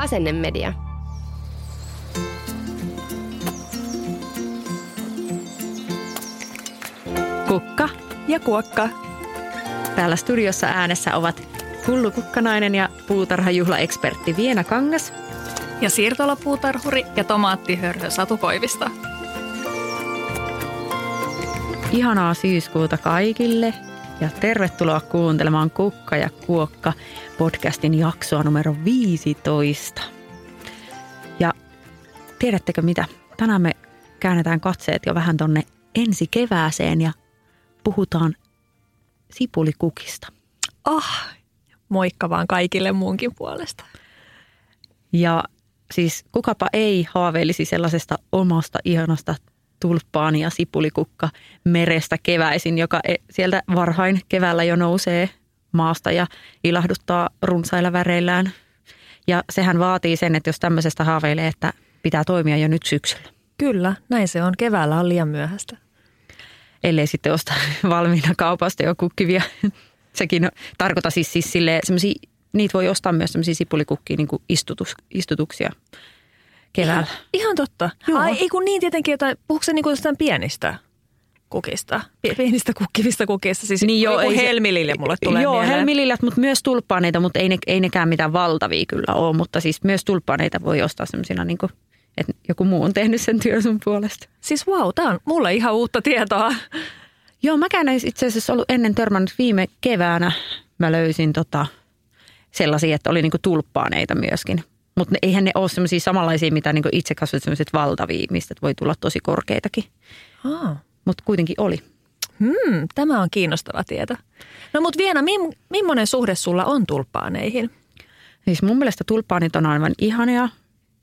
Asennemedia. Kukka ja kuokka. Täällä studiossa äänessä ovat Hullu Kukkanainen ja puutarhajuhlaekspertti Viena Kangas. Ja siirtolapuutarhuri ja tomaattihörhö Satu Koivista. Ihanaa syyskuuta kaikille ja tervetuloa kuuntelemaan Kukka ja Kuokka podcastin jaksoa numero 15. Ja tiedättekö mitä? Tänään me käännetään katseet jo vähän tonne ensi kevääseen ja puhutaan sipulikukista. Ah, moikka vaan kaikille muunkin puolesta. Ja siis kukapa ei haaveilisi sellaisesta omasta ihanasta tulppaani ja sipulikukka merestä keväisin, joka e- sieltä varhain keväällä jo nousee maasta ja ilahduttaa runsailla väreillään. Ja sehän vaatii sen, että jos tämmöisestä haaveilee, että pitää toimia jo nyt syksyllä. Kyllä, näin se on. Keväällä on liian myöhäistä. Ellei sitten ostaa valmiina kaupasta jo kukkivia. Sekin tarkoittaa siis, siis sille, niitä voi ostaa myös semmoisia sipulikukkia niin kuin istutus, istutuksia keväällä. Ihan, ihan totta. Joo. Ai, ei kun niin tietenkin, että puhuuko se niin kuin pienistä kukista, pienistä kukkivista kukista. Siis niin joo, ei helmilille mulle tulee Joo, mieleen. mutta myös tulppaaneita, mutta ei, ne, ei nekään mitään valtavia kyllä ole. Mutta siis myös tulppaaneita voi ostaa semmoisina niin kuin, että joku muu on tehnyt sen työn sun puolesta. Siis wow, tämä on mulle ihan uutta tietoa. Joo, mäkään en itse asiassa ollut ennen törmännyt viime keväänä. Mä löysin tota, sellaisia, että oli niinku tulppaaneita myöskin. Mutta eihän ne ole semmoisia samanlaisia, mitä niinku itse kasvat semmoiset valtavia, mistä voi tulla tosi korkeitakin. Ah. Mutta kuitenkin oli. Hmm, tämä on kiinnostava tieto. No mutta Viena, mim, millainen suhde sulla on tulppaaneihin? Siis mun mielestä tulppaanit on aivan ihania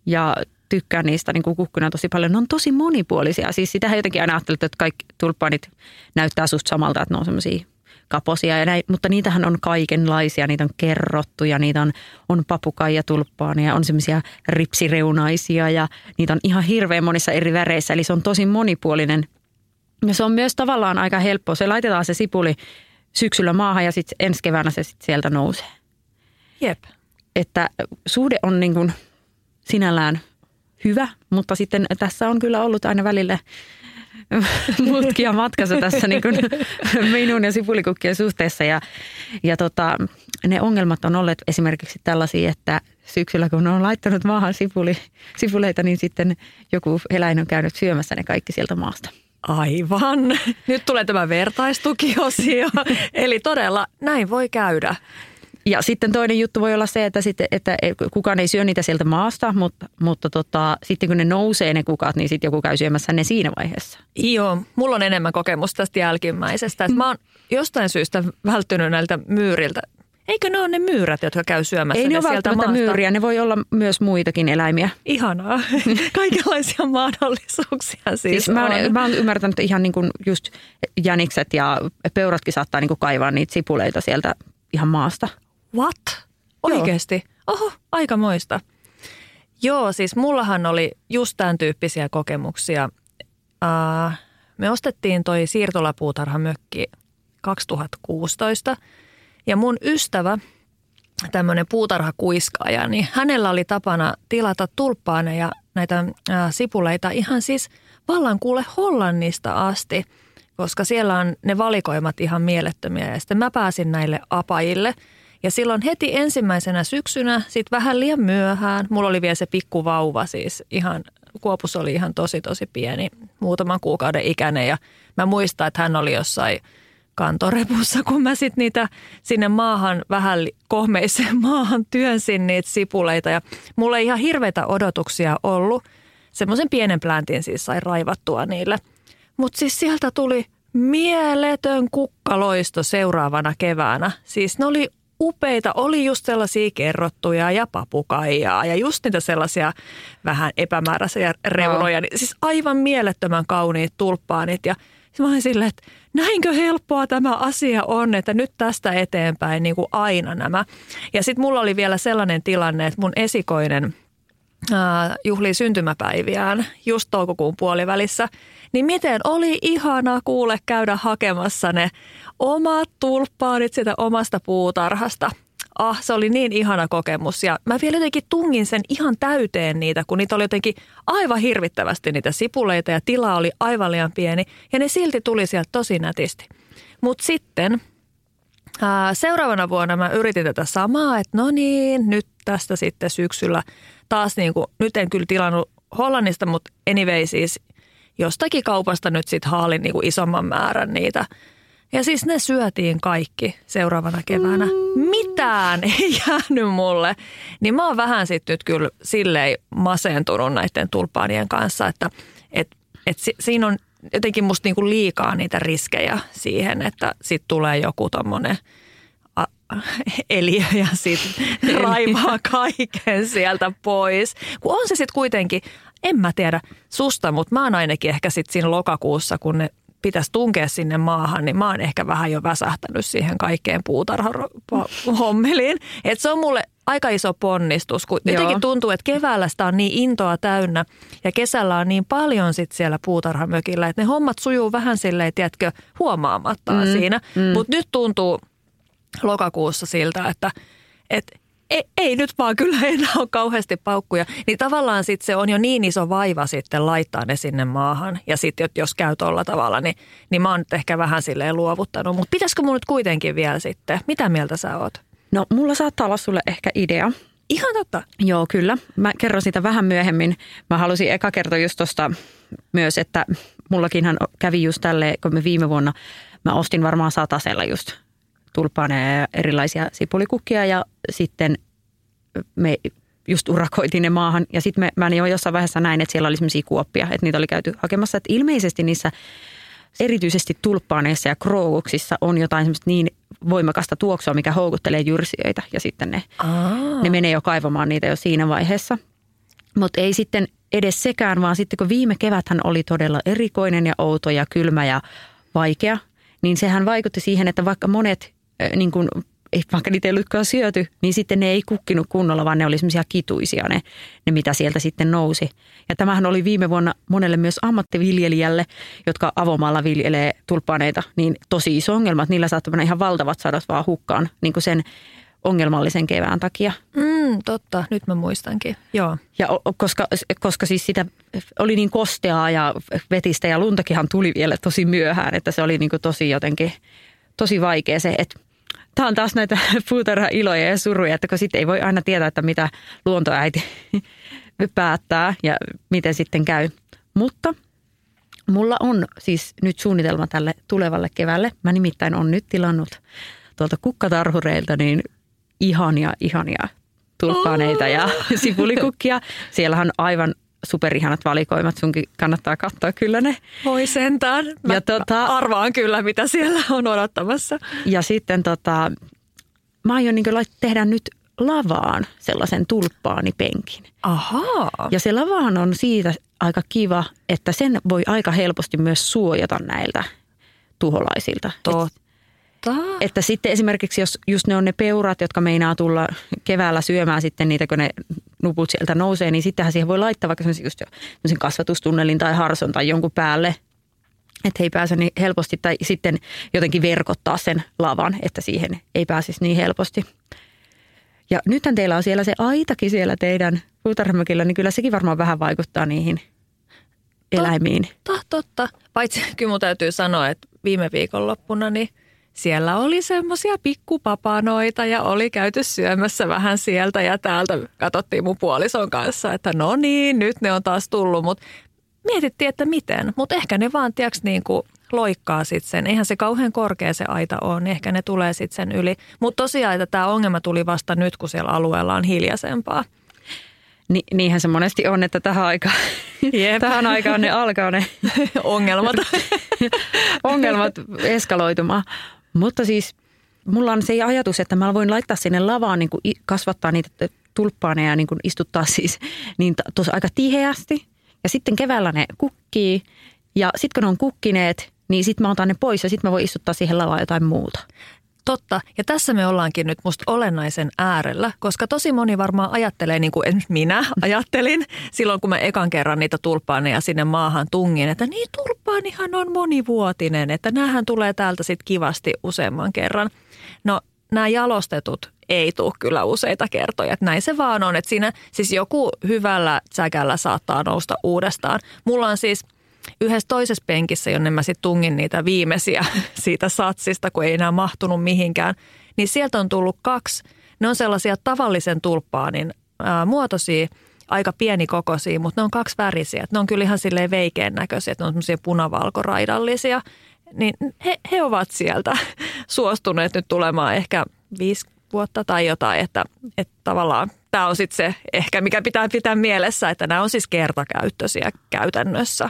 ja tykkään niistä niin kukkuna tosi paljon. Ne on tosi monipuolisia. Siis sitähän jotenkin aina ajattelut, että kaikki tulppaanit näyttää susta samalta, että ne on semmoisia kaposia ja näin, mutta niitähän on kaikenlaisia. Niitä on kerrottuja, niitä on, on papukaija tulppaania, on semmoisia ripsireunaisia ja niitä on ihan hirveän monissa eri väreissä. Eli se on tosi monipuolinen ja se on myös tavallaan aika helppo. Se laitetaan se sipuli syksyllä maahan ja sitten ensi keväänä se sit sieltä nousee. Jep. Että suhde on niin kuin sinällään hyvä, mutta sitten tässä on kyllä ollut aina välillä mutkia matkassa tässä niin kuin minun ja sipulikukkien suhteessa. Ja, ja tota, ne ongelmat on olleet esimerkiksi tällaisia, että syksyllä kun on laittanut maahan sipuli, sipuleita, niin sitten joku eläin on käynyt syömässä ne kaikki sieltä maasta. Aivan. Nyt tulee tämä vertaistukiosio. Eli todella näin voi käydä. Ja sitten toinen juttu voi olla se, että, sitten, että kukaan ei syö niitä sieltä maasta, mutta, mutta tota, sitten kun ne nousee ne kukat, niin sitten joku käy syömässä ne siinä vaiheessa. Joo, mulla on enemmän kokemusta tästä jälkimmäisestä. Että mä oon jostain syystä välttynyt näiltä myyriltä. Eikö ne ole ne myyrät, jotka käy syömässä Ei ne, ne ole sieltä maasta? myyriä, ne voi olla myös muitakin eläimiä. Ihanaa. Kaikenlaisia mahdollisuuksia siis, Siis mä, on. oon, mä oon ymmärtänyt että ihan niin kuin just jänikset ja peuratkin saattaa niin kuin kaivaa niitä sipuleita sieltä ihan maasta. What? Oikeasti? Oho, aika moista. Joo, siis mullahan oli just tämän tyyppisiä kokemuksia. Uh, me ostettiin toi siirtolapuutarhamökki 2016 ja mun ystävä, tämmöinen puutarhakuiskaaja, niin hänellä oli tapana tilata tulppaaneja näitä ää, sipuleita ihan siis vallan kuule Hollannista asti, koska siellä on ne valikoimat ihan mielettömiä. Ja sitten mä pääsin näille apajille ja silloin heti ensimmäisenä syksynä, sitten vähän liian myöhään, mulla oli vielä se pikkuvauva siis ihan, Kuopus oli ihan tosi tosi pieni, muutaman kuukauden ikäinen ja mä muistan, että hän oli jossain kantorepussa, kun mä sitten niitä sinne maahan vähän kohmeiseen maahan työnsin niitä sipuleita. Ja mulla ei ihan hirveitä odotuksia ollut. Semmoisen pienen pläntin siis sai raivattua niille. Mutta siis sieltä tuli mieletön kukkaloisto seuraavana keväänä. Siis ne oli upeita, oli just sellaisia kerrottuja ja papukaijaa ja just niitä sellaisia vähän epämääräisiä reunoja. No. Siis aivan mielettömän kauniit tulppaanit ja mä olin silleen, että näinkö helppoa tämä asia on, että nyt tästä eteenpäin niin kuin aina nämä. Ja sitten mulla oli vielä sellainen tilanne, että mun esikoinen ää, juhlii syntymäpäiviään just toukokuun puolivälissä. Niin miten oli ihana kuule käydä hakemassa ne omat tulppaanit sitä omasta puutarhasta – ah, se oli niin ihana kokemus. Ja mä vielä jotenkin tungin sen ihan täyteen niitä, kun niitä oli jotenkin aivan hirvittävästi niitä sipuleita ja tila oli aivan liian pieni. Ja ne silti tuli sieltä tosi nätisti. Mutta sitten ää, seuraavana vuonna mä yritin tätä samaa, että no niin, nyt tästä sitten syksyllä taas niin kuin, nyt en kyllä tilannut Hollannista, mutta anyway siis jostakin kaupasta nyt sitten haalin niin kuin isomman määrän niitä – ja siis ne syötiin kaikki seuraavana keväänä. Mm. Mitään ei jäänyt mulle. Niin mä oon vähän sitten nyt kyllä silleen masentunut näiden tulpaanien kanssa, että et, et si, siinä on jotenkin musta niinku liikaa niitä riskejä siihen, että sitten tulee joku tommonen eliö ja sitten raivaa kaiken sieltä pois. Kun on se sitten kuitenkin, en mä tiedä susta, mutta mä oon ainakin ehkä sitten siinä lokakuussa, kun ne pitäisi tunkea sinne maahan, niin mä oon ehkä vähän jo väsähtänyt siihen kaikkeen puutarhahommeliin. Että se on mulle aika iso ponnistus, kun Joo. jotenkin tuntuu, että keväällä sitä on niin intoa täynnä ja kesällä on niin paljon sit siellä puutarhamökillä, että ne hommat sujuu vähän silleen, tiedätkö, huomaamatta mm, siinä. Mm. Mutta nyt tuntuu lokakuussa siltä, että, että ei, ei nyt vaan kyllä enää ole kauheasti paukkuja. Niin tavallaan sitten se on jo niin iso vaiva sitten laittaa ne sinne maahan. Ja sitten jos käy tuolla tavalla, niin, niin mä oon nyt ehkä vähän silleen luovuttanut. Mutta pitäisikö mun nyt kuitenkin vielä sitten? Mitä mieltä sä oot? No mulla saattaa olla sulle ehkä idea. Ihan totta. Joo, kyllä. Mä kerron sitä vähän myöhemmin. Mä halusin eka kertoa just tuosta myös, että mullakinhan kävi just tälleen, kun me viime vuonna, mä ostin varmaan satasella just tulpaaneja ja erilaisia sipulikukkia ja sitten me just urakoitiin ne maahan. Ja sitten me, mä jo jossain vaiheessa näin, että siellä oli sellaisia kuoppia, että niitä oli käyty hakemassa. Että ilmeisesti niissä erityisesti tulppaaneissa ja krookuksissa on jotain semmoista niin voimakasta tuoksua, mikä houkuttelee jyrsijöitä ja sitten ne, ne menee jo kaivamaan niitä jo siinä vaiheessa. Mutta ei sitten edes sekään, vaan sitten kun viime keväthän oli todella erikoinen ja outo ja kylmä ja vaikea, niin sehän vaikutti siihen, että vaikka monet niin kuin, vaikka niitä ei ollutkaan syöty, niin sitten ne ei kukkinut kunnolla, vaan ne oli semmoisia kituisia ne, ne, mitä sieltä sitten nousi. Ja tämähän oli viime vuonna monelle myös ammattiviljelijälle, jotka avomaalla viljelee tulppaaneita, niin tosi iso ongelma, että niillä saattaa mennä ihan valtavat sadot vaan hukkaan niin kuin sen ongelmallisen kevään takia. Mm, totta, nyt mä muistankin, joo. Ja koska, koska siis sitä oli niin kosteaa ja vetistä ja luntakinhan tuli vielä tosi myöhään, että se oli niin kuin tosi jotenkin, tosi vaikea se, että tämä on taas näitä puutarha-iloja ja suruja, että kun sitten ei voi aina tietää, että mitä luontoäiti päättää ja miten sitten käy. Mutta mulla on siis nyt suunnitelma tälle tulevalle keväälle. Mä nimittäin on nyt tilannut tuolta kukkatarhureilta niin ihania, ihania tulppaaneita ja sipulikukkia. Siellähän on aivan superihanat valikoimat. Sunkin kannattaa katsoa kyllä ne. Voi sentään. Mä, ja tota, arvaan kyllä, mitä siellä on odottamassa. Ja sitten tota, mä aion niin tehdä nyt lavaan sellaisen tulppaanipenkin. Ahaa. Ja se lavahan on siitä aika kiva, että sen voi aika helposti myös suojata näiltä tuholaisilta. Totta. Totta. Että sitten esimerkiksi, jos just ne on ne peurat, jotka meinaa tulla keväällä syömään sitten niitä, kun ne nuput sieltä nousee, niin sittenhän siihen voi laittaa vaikka just jo kasvatustunnelin tai harson tai jonkun päälle, että he ei pääse niin helposti tai sitten jotenkin verkottaa sen lavan, että siihen ei pääsisi niin helposti. Ja nythän teillä on siellä se aitakin siellä teidän puutarhamökillä, niin kyllä sekin varmaan vähän vaikuttaa niihin eläimiin. Totta, totta. Paitsi kyllä mun täytyy sanoa, että viime viikonloppuna niin – siellä oli semmoisia pikkupapanoita ja oli käyty syömässä vähän sieltä ja täältä. Katsottiin mun puolison kanssa, että no niin, nyt ne on taas tullut, mutta mietittiin, että miten. Mutta ehkä ne vaan, tiiäks, niin kuin loikkaa sitten sen. Eihän se kauhean korkea se aita ole, niin ehkä ne tulee sitten sen yli. Mutta tosiaan, että tämä ongelma tuli vasta nyt, kun siellä alueella on hiljaisempaa. Ni, niinhän se monesti on, että tähän aikaan Jep. tähän aikaan ne alkaa ne Ongelmat. ongelmat eskaloitumaan. Mutta siis mulla on se ajatus, että mä voin laittaa sinne lavaan niin kuin kasvattaa niitä tulppaaneja ja niin kuin istuttaa siis niin tuossa aika tiheästi. Ja sitten keväällä ne kukkii ja sitten kun ne on kukkineet, niin sitten mä otan ne pois ja sitten mä voin istuttaa siihen lavaan jotain muuta. Totta. Ja tässä me ollaankin nyt musta olennaisen äärellä, koska tosi moni varmaan ajattelee, niin kuin minä ajattelin silloin, kun mä ekan kerran niitä tulppaaneja sinne maahan tungin, että niin tulppaanihan on monivuotinen, että näähän tulee täältä sitten kivasti useamman kerran. No nämä jalostetut ei tule kyllä useita kertoja, että näin se vaan on, että siinä siis joku hyvällä säkällä saattaa nousta uudestaan. Mulla on siis yhdessä toisessa penkissä, jonne mä sitten tungin niitä viimeisiä siitä satsista, kun ei enää mahtunut mihinkään, niin sieltä on tullut kaksi. Ne on sellaisia tavallisen tulppaanin ää, muotoisia, aika pienikokoisia, mutta ne on kaksi värisiä. Ne on kyllä ihan silleen veikeän näköisiä, että ne on semmoisia punavalkoraidallisia. Niin he, he ovat sieltä suostuneet nyt tulemaan ehkä viisi vuotta tai jotain, että, että tavallaan tämä on sitten se ehkä, mikä pitää pitää mielessä, että nämä on siis kertakäyttöisiä käytännössä.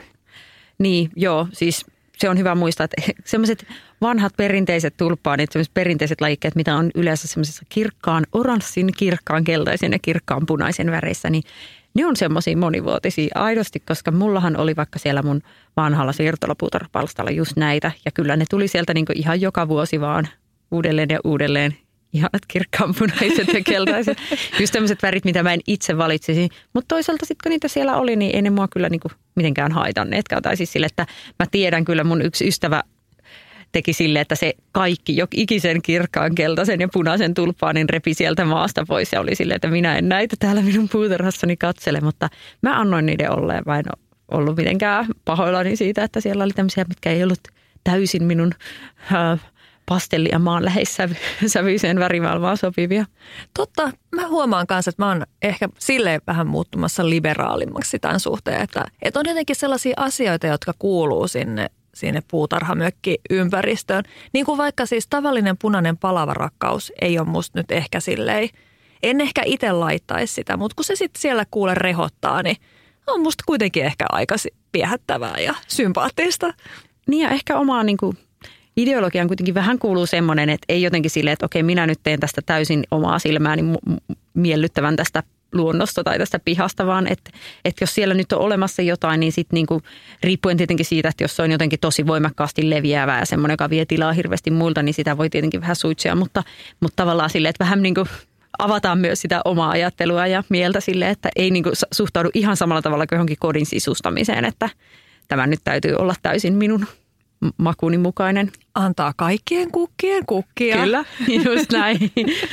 Niin, joo, siis se on hyvä muistaa, että semmoiset vanhat perinteiset tulppaanit, semmoiset perinteiset lajikkeet, mitä on yleensä semmoisessa kirkkaan oranssin, kirkkaan keltaisen ja kirkkaan punaisen väreissä, niin ne on semmoisia monivuotisia aidosti, koska mullahan oli vaikka siellä mun vanhalla siirtolapuutarhapalstalla just näitä. Ja kyllä ne tuli sieltä niinku ihan joka vuosi vaan uudelleen ja uudelleen ihanat kirkkaanpunaiset ja keltaiset. Just tämmöiset värit, mitä mä en itse valitsisi. Mutta toisaalta sitten kun niitä siellä oli, niin ei ne mua kyllä niinku mitenkään haitanneetkaan. Tai siis sille, että mä tiedän kyllä mun yksi ystävä teki sille, että se kaikki, jo ikisen kirkkaan keltaisen ja punaisen tulppaanin repi sieltä maasta pois ja oli sille, että minä en näitä täällä minun puutarhassani katsele, mutta mä annoin niiden olleen. En ollut mitenkään pahoillani siitä, että siellä oli tämmöisiä, mitkä ei ollut täysin minun äh, pastelli- ja maanläheissävyiseen värimaailmaan sopivia. Totta, mä huomaan kanssa, että mä oon ehkä silleen vähän muuttumassa liberaalimmaksi tämän suhteen, että, että on jotenkin sellaisia asioita, jotka kuuluu sinne, sinne puutarhamökki-ympäristöön. Niin kuin vaikka siis tavallinen punainen palava rakkaus ei ole musta nyt ehkä silleen, en ehkä itse laittaisi sitä, mutta kun se sitten siellä kuule rehottaa, niin on musta kuitenkin ehkä aika viehättävää ja sympaattista. Niin ja ehkä omaan niin kuin ideologiaan kuitenkin vähän kuuluu semmoinen, että ei jotenkin silleen, että okei minä nyt teen tästä täysin omaa silmääni miellyttävän tästä luonnosta tai tästä pihasta, vaan että, että jos siellä nyt on olemassa jotain, niin sitten niinku, riippuen tietenkin siitä, että jos se on jotenkin tosi voimakkaasti leviävää ja semmoinen, joka vie tilaa hirveästi muilta, niin sitä voi tietenkin vähän suitsia, mutta, mutta tavallaan silleen, että vähän niin kuin avataan myös sitä omaa ajattelua ja mieltä sille, että ei niin kuin suhtaudu ihan samalla tavalla kuin johonkin kodin sisustamiseen, että tämä nyt täytyy olla täysin minun makuni mukainen. Antaa kaikkien kukkien kukkia. Kyllä, just näin.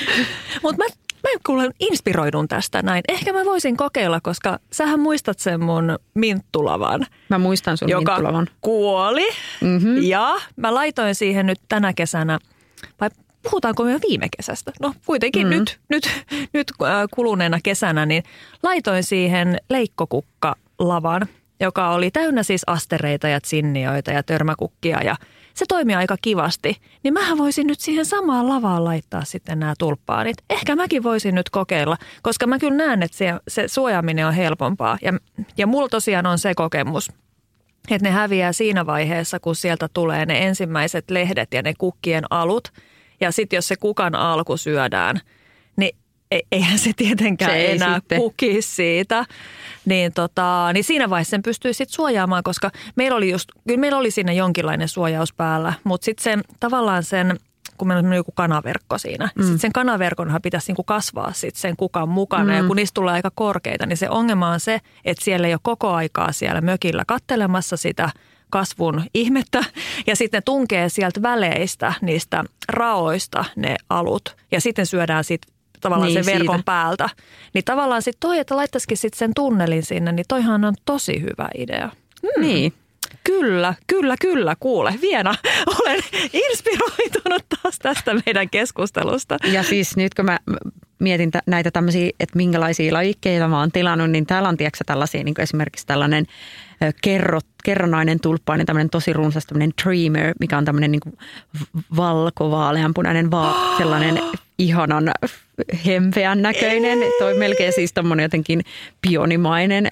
Mutta mä, mä kuulen inspiroidun tästä näin. Ehkä mä voisin kokeilla, koska sähän muistat sen mun minttulavan. Mä muistan sun joka minttulavan. kuoli. Mm-hmm. Ja mä laitoin siihen nyt tänä kesänä, vai puhutaanko me viime kesästä? No kuitenkin mm-hmm. nyt, nyt, nyt kuluneena kesänä, niin laitoin siihen leikkokukka-lavan, joka oli täynnä siis astereita ja tsinnioita ja törmäkukkia ja se toimii aika kivasti. Niin mähän voisin nyt siihen samaan lavaan laittaa sitten nämä tulppaanit. Ehkä mäkin voisin nyt kokeilla, koska mä kyllä näen, että se, se suojaaminen on helpompaa. Ja, ja mulla tosiaan on se kokemus, että ne häviää siinä vaiheessa, kun sieltä tulee ne ensimmäiset lehdet ja ne kukkien alut. Ja sitten jos se kukan alku syödään, eihän se tietenkään se enää kuki siitä. Niin, tota, niin siinä vaiheessa sen pystyy sitten suojaamaan, koska meillä oli just, kyllä meillä oli siinä jonkinlainen suojaus päällä, mutta sitten sen tavallaan sen kun meillä on joku kanaverkko siinä. Mm. Sitten sen kanaverkonhan pitäisi niinku kasvaa sit sen kukan mukana. Mm. Ja kun niistä tulee aika korkeita, niin se ongelma on se, että siellä ei ole koko aikaa siellä mökillä kattelemassa sitä kasvun ihmettä. Ja sitten ne tunkee sieltä väleistä, niistä raoista ne alut. Ja sitten syödään sit tavallaan niin, sen verkon siitä. päältä. Niin tavallaan sitten toi, että laittaisikin sitten sen tunnelin sinne, niin toihan on tosi hyvä idea. Hmm. Niin. Kyllä, kyllä, kyllä, kuule. Viena, olen inspiroitunut taas tästä meidän keskustelusta. Ja siis nyt kun mä mietin t- näitä tämmöisiä, että minkälaisia lajikkeita mä oon tilannut, niin täällä on tiedätkö, tällaisia, niin kuin esimerkiksi tällainen kerro, kerronainen tulppainen, tämmöinen tosi runsas tämmöinen dreamer, mikä on tämmöinen niin valko-vaaleanpunainen, va- sellainen ihanan hempeän näköinen. Toi melkein siis tommonen jotenkin pionimainen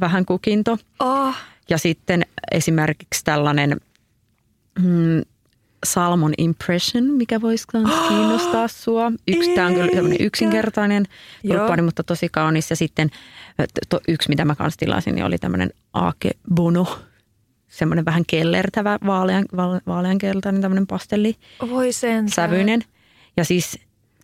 vähän kukinto. Oh. Ja sitten esimerkiksi tällainen mm, Salmon Impression, mikä voisi kiinnostaa sua. Yksi, tämä on kyllä yksinkertainen tulppaani, mutta tosi kaunis. Ja sitten to, yksi, mitä mä kanssa tilasin, niin oli tämmöinen Ake Bono, semmoinen vähän kellertävä vaalean, vaaleankeltainen tämmöinen pastelli. Voi sen. Sävyinen. Ja siis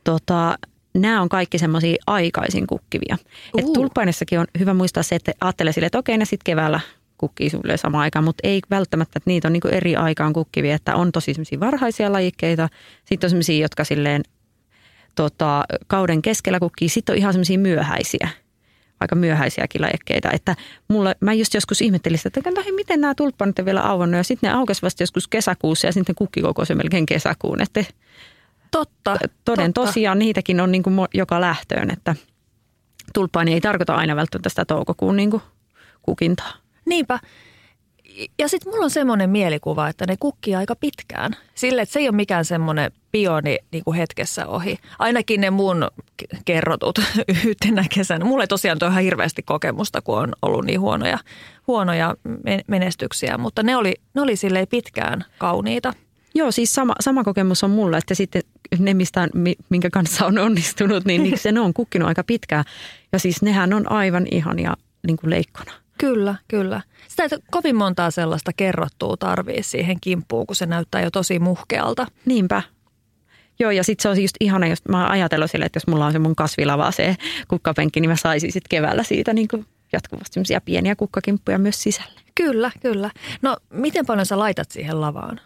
tota, nämä on kaikki semmoisia aikaisin kukkivia. Uh. Et tulppainissakin on hyvä muistaa se, että ajattelee sille, että okei, ne sitten keväällä kukkii sulle samaan aikaan, mutta ei välttämättä, että niitä on niin eri aikaan kukkivia, että on tosi semmoisia varhaisia lajikkeita, sitten on semmoisia, jotka silleen tota, kauden keskellä kukkii, sitten on ihan semmoisia myöhäisiä, aika myöhäisiäkin lajikkeita, että mulle, mä just joskus ihmettelin sitä, että hei, miten nämä tulppanit on vielä auennut ja sitten ne aukesi vasta joskus kesäkuussa ja sitten kukki koko se melkein kesäkuun, että Totta. Toden totta. tosiaan niitäkin on niin kuin joka lähtöön, että tulppaani ei tarkoita aina välttämättä sitä toukokuun niin kuin kukintaa. Niinpä. Ja sitten mulla on semmoinen mielikuva, että ne kukkii aika pitkään. Sille, että se ei ole mikään semmoinen pioni niin kuin hetkessä ohi. Ainakin ne mun kerrotut yhtenä kesänä. Mulla ei tosiaan ole ihan hirveästi kokemusta, kun on ollut niin huonoja, huonoja menestyksiä, mutta ne oli, ne oli silleen pitkään kauniita. Joo, siis sama, sama kokemus on mulla, että sitten ne, mistä, minkä kanssa on onnistunut, niin, niin se ne on kukkinut aika pitkään. Ja siis nehän on aivan ihania niin kuin leikkona. Kyllä, kyllä. Sitä ei kovin montaa sellaista kerrottua tarvii siihen kimppuun, kun se näyttää jo tosi muhkealta. Niinpä. Joo, ja sitten se on just ihana, jos mä oon ajatellut sille, että jos mulla on se mun kasvilava se kukkapenkki, niin mä saisin sitten keväällä siitä niin kuin jatkuvasti semmoisia pieniä kukkakimppuja myös sisälle. Kyllä, kyllä. No, miten paljon sä laitat siihen lavaan?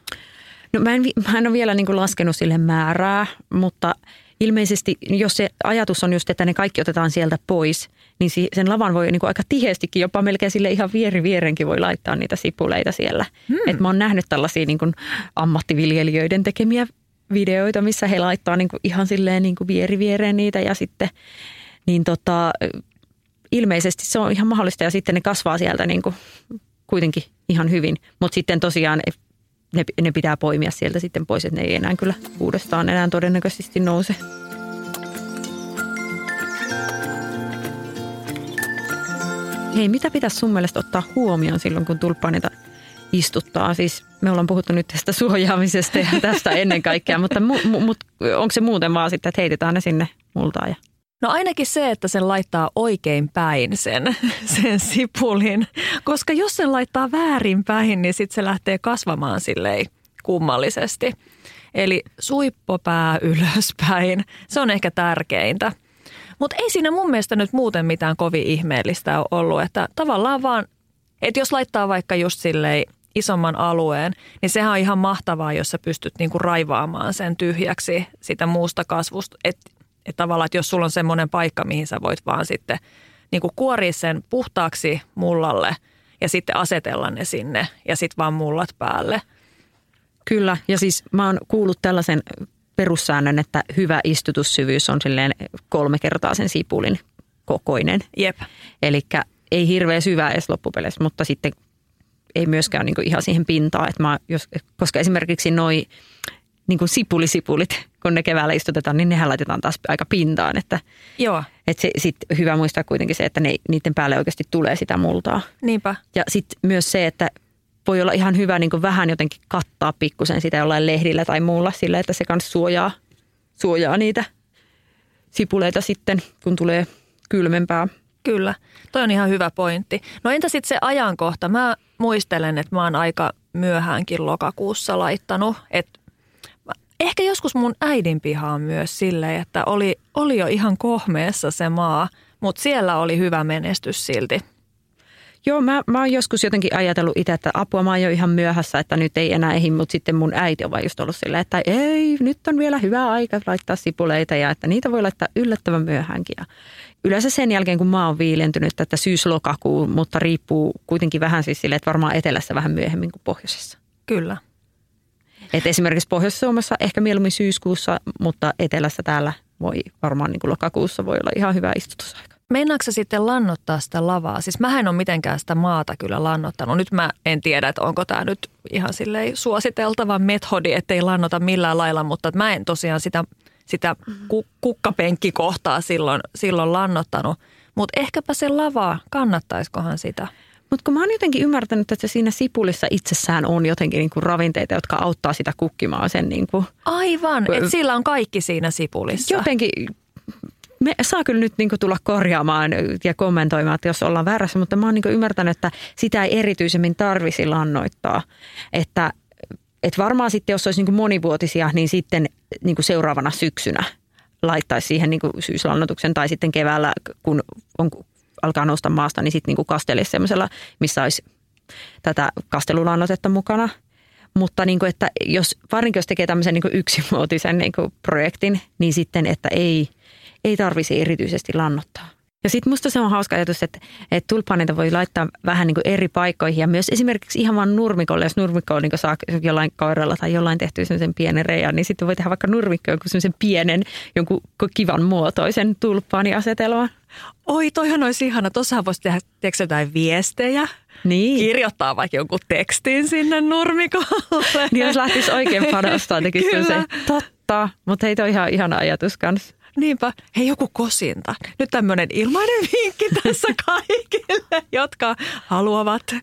No mä en, mä en ole vielä niin kuin laskenut sille määrää, mutta ilmeisesti jos se ajatus on just, että ne kaikki otetaan sieltä pois, niin sen lavan voi niin kuin aika tiheästikin, jopa melkein sille ihan vieri vierenkin voi laittaa niitä sipuleita siellä. Hmm. Et mä oon nähnyt tällaisia niin kuin ammattiviljelijöiden tekemiä videoita, missä he laittaa niin kuin ihan silleen niin kuin vieri viereen niitä ja sitten niin tota, ilmeisesti se on ihan mahdollista ja sitten ne kasvaa sieltä niin kuin kuitenkin ihan hyvin. Mutta sitten tosiaan ne, ne pitää poimia sieltä sitten pois, että ne ei enää kyllä uudestaan enää todennäköisesti nouse. Hei, mitä pitäisi sun mielestä ottaa huomioon silloin, kun tulppaanita istuttaa? Siis me ollaan puhuttu nyt tästä suojaamisesta ja tästä ennen kaikkea, mutta mu, mu, onko se muuten vaan sitten, että heitetään ne sinne multaan ja No ainakin se, että sen laittaa oikein päin sen, sen sipulin, koska jos sen laittaa väärin päin, niin sitten se lähtee kasvamaan silleen kummallisesti. Eli suippopää ylöspäin, se on ehkä tärkeintä. Mutta ei siinä mun mielestä nyt muuten mitään kovin ihmeellistä ole ollut, että tavallaan vaan, että jos laittaa vaikka just silleen isomman alueen, niin sehän on ihan mahtavaa, jos sä pystyt niinku raivaamaan sen tyhjäksi sitä muusta kasvusta. Että että tavallaan, että jos sulla on semmoinen paikka, mihin sä voit vaan sitten niin kuin kuoria sen puhtaaksi mullalle ja sitten asetella ne sinne ja sitten vaan mullat päälle. Kyllä, ja siis mä oon kuullut tällaisen perussäännön, että hyvä istutussyvyys on silleen kolme kertaa sen sipulin kokoinen. Jep. Eli ei hirveän syvä edes loppupeleissä, mutta sitten ei myöskään niin ihan siihen pintaan. Että mä, jos, koska esimerkiksi noi niin kuin sipulisipulit, kun ne keväällä istutetaan, niin nehän laitetaan taas aika pintaan. Että, Joo. Että se, sit hyvä muistaa kuitenkin se, että ne, niiden päälle oikeasti tulee sitä multaa. Niinpä. Ja sitten myös se, että voi olla ihan hyvä niin kuin vähän jotenkin kattaa pikkusen sitä jollain lehdillä tai muulla sillä, että se kanssa suojaa, suojaa niitä sipuleita sitten, kun tulee kylmempää. Kyllä, toi on ihan hyvä pointti. No entä sitten se ajankohta? Mä muistelen, että mä oon aika myöhäänkin lokakuussa laittanut, että ehkä joskus mun äidin pihaan myös silleen, että oli, oli jo ihan kohmeessa se maa, mutta siellä oli hyvä menestys silti. Joo, mä, mä oon joskus jotenkin ajatellut itse, että apua mä oon jo ihan myöhässä, että nyt ei enää ehdi, mutta sitten mun äiti on vaan just ollut silleen, että ei, nyt on vielä hyvä aika laittaa sipuleita ja että niitä voi laittaa yllättävän myöhäänkin. Ja yleensä sen jälkeen, kun mä oon viilentynyt, että syys-lokakuu, mutta riippuu kuitenkin vähän siis silleen, että varmaan etelässä vähän myöhemmin kuin pohjoisessa. Kyllä. Et esimerkiksi Pohjois-Suomessa ehkä mieluummin syyskuussa, mutta etelässä täällä voi varmaan niin kuin lokakuussa voi olla ihan hyvä istutusaika. Meinaatko sitten lannottaa sitä lavaa? Siis mä en ole mitenkään sitä maata kyllä lannottanut. Nyt mä en tiedä, että onko tämä nyt ihan silleen suositeltava metodi, ettei lannota millään lailla, mutta mä en tosiaan sitä, sitä ku, kukkapenkkikohtaa silloin, silloin lannottanut. Mutta ehkäpä se lava, kannattaisikohan sitä? Mutta kun mä oon jotenkin ymmärtänyt, että siinä sipulissa itsessään on jotenkin niin kuin ravinteita, jotka auttaa sitä kukkimaan sen niin kuin, Aivan, että sillä on kaikki siinä sipulissa. jotenkin me saa kyllä nyt niin kuin tulla korjaamaan ja kommentoimaan, että jos ollaan väärässä, mutta mä oon niin kuin ymmärtänyt, että sitä ei erityisemmin tarvisi lannoittaa. Että, että varmaan sitten, jos olisi niin kuin monivuotisia, niin sitten niin kuin seuraavana syksynä laittaisi siihen niin kuin syyslannoituksen tai sitten keväällä, kun on, alkaa nousta maasta, niin sitten niin kuin kastelisi semmoisella, missä olisi tätä kastelulannoitetta mukana. Mutta niin kuin, että jos, varsinkin jos tekee tämmöisen niin yksimuotisen niin projektin, niin sitten, että ei, ei tarvisi erityisesti lannottaa. Ja sitten musta se on hauska ajatus, että, että tulpaaneita voi laittaa vähän niin kuin eri paikkoihin ja myös esimerkiksi ihan vaan nurmikolle, jos nurmikko on niin saa jollain koiralla tai jollain tehty sen pienen reiän, niin sitten voi tehdä vaikka nurmikkoon jonkun semmoisen pienen, jonkun kivan muotoisen tulppaaniasetelman. Oi, toihan olisi ihana. Tuossahan voisi tehdä tiedätkö, jotain viestejä. Niin. Kirjoittaa vaikka jonkun tekstin sinne nurmikolle. Niin jos lähtisi oikein panostaa, tekisi Kyllä. se totta. Mutta hei, toi ihan ihana ajatus kanssa. Niinpä. Hei, joku kosinta. Nyt tämmöinen ilmainen vinkki tässä kaikille, jotka haluavat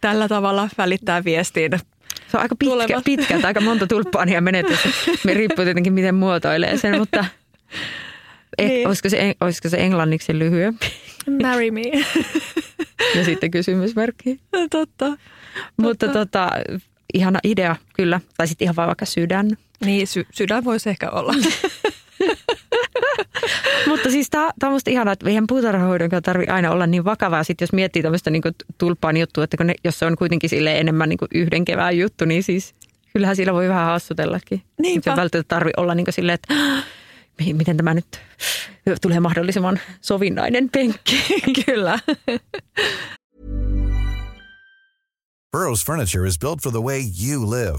tällä tavalla välittää viestiin. Se on aika pitkä, Tulevat. pitkä aika monta tulppaania menetys. Me riippuu tietenkin, miten muotoilee sen, mutta et, Niin. olisiko, se, olisiko se englanniksi lyhyempi? Marry me. Ja sitten kysymysmerkki. Totta. Mutta tota, ihana idea, kyllä. Tai sitten ihan vaan vaikka sydän. Niin, sy- sydän voisi ehkä olla. Mutta siis tämä on musta ihanaa, että eihän puutarhahoidon tarvi aina olla niin vakavaa. Sitten jos miettii tämmöistä niin tulppaan juttua, että kun ne, jos se on kuitenkin sille enemmän niin yhden kevään juttu, niin siis kyllähän sillä voi vähän hassutellakin. Niinpä. Se ei välttämättä tarvi olla niin silleen, että "Mi- miten tämä nyt tulee mahdollisimman sovinnainen penkki. Kyllä. Burrow's furniture is built for the way you live.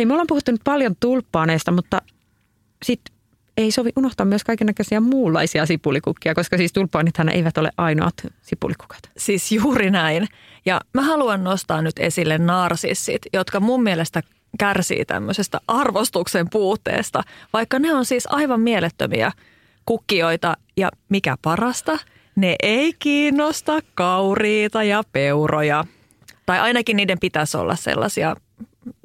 Hei, me ollaan puhuttu nyt paljon tulppaaneista, mutta sitten ei sovi unohtaa myös kaikenlaisia muunlaisia sipulikukkia, koska siis tulppaanithan eivät ole ainoat sipulikukat. Siis juuri näin. Ja mä haluan nostaa nyt esille narsissit, jotka mun mielestä kärsii tämmöisestä arvostuksen puutteesta, vaikka ne on siis aivan mielettömiä kukkijoita ja mikä parasta, ne ei kiinnosta kauriita ja peuroja. Tai ainakin niiden pitäisi olla sellaisia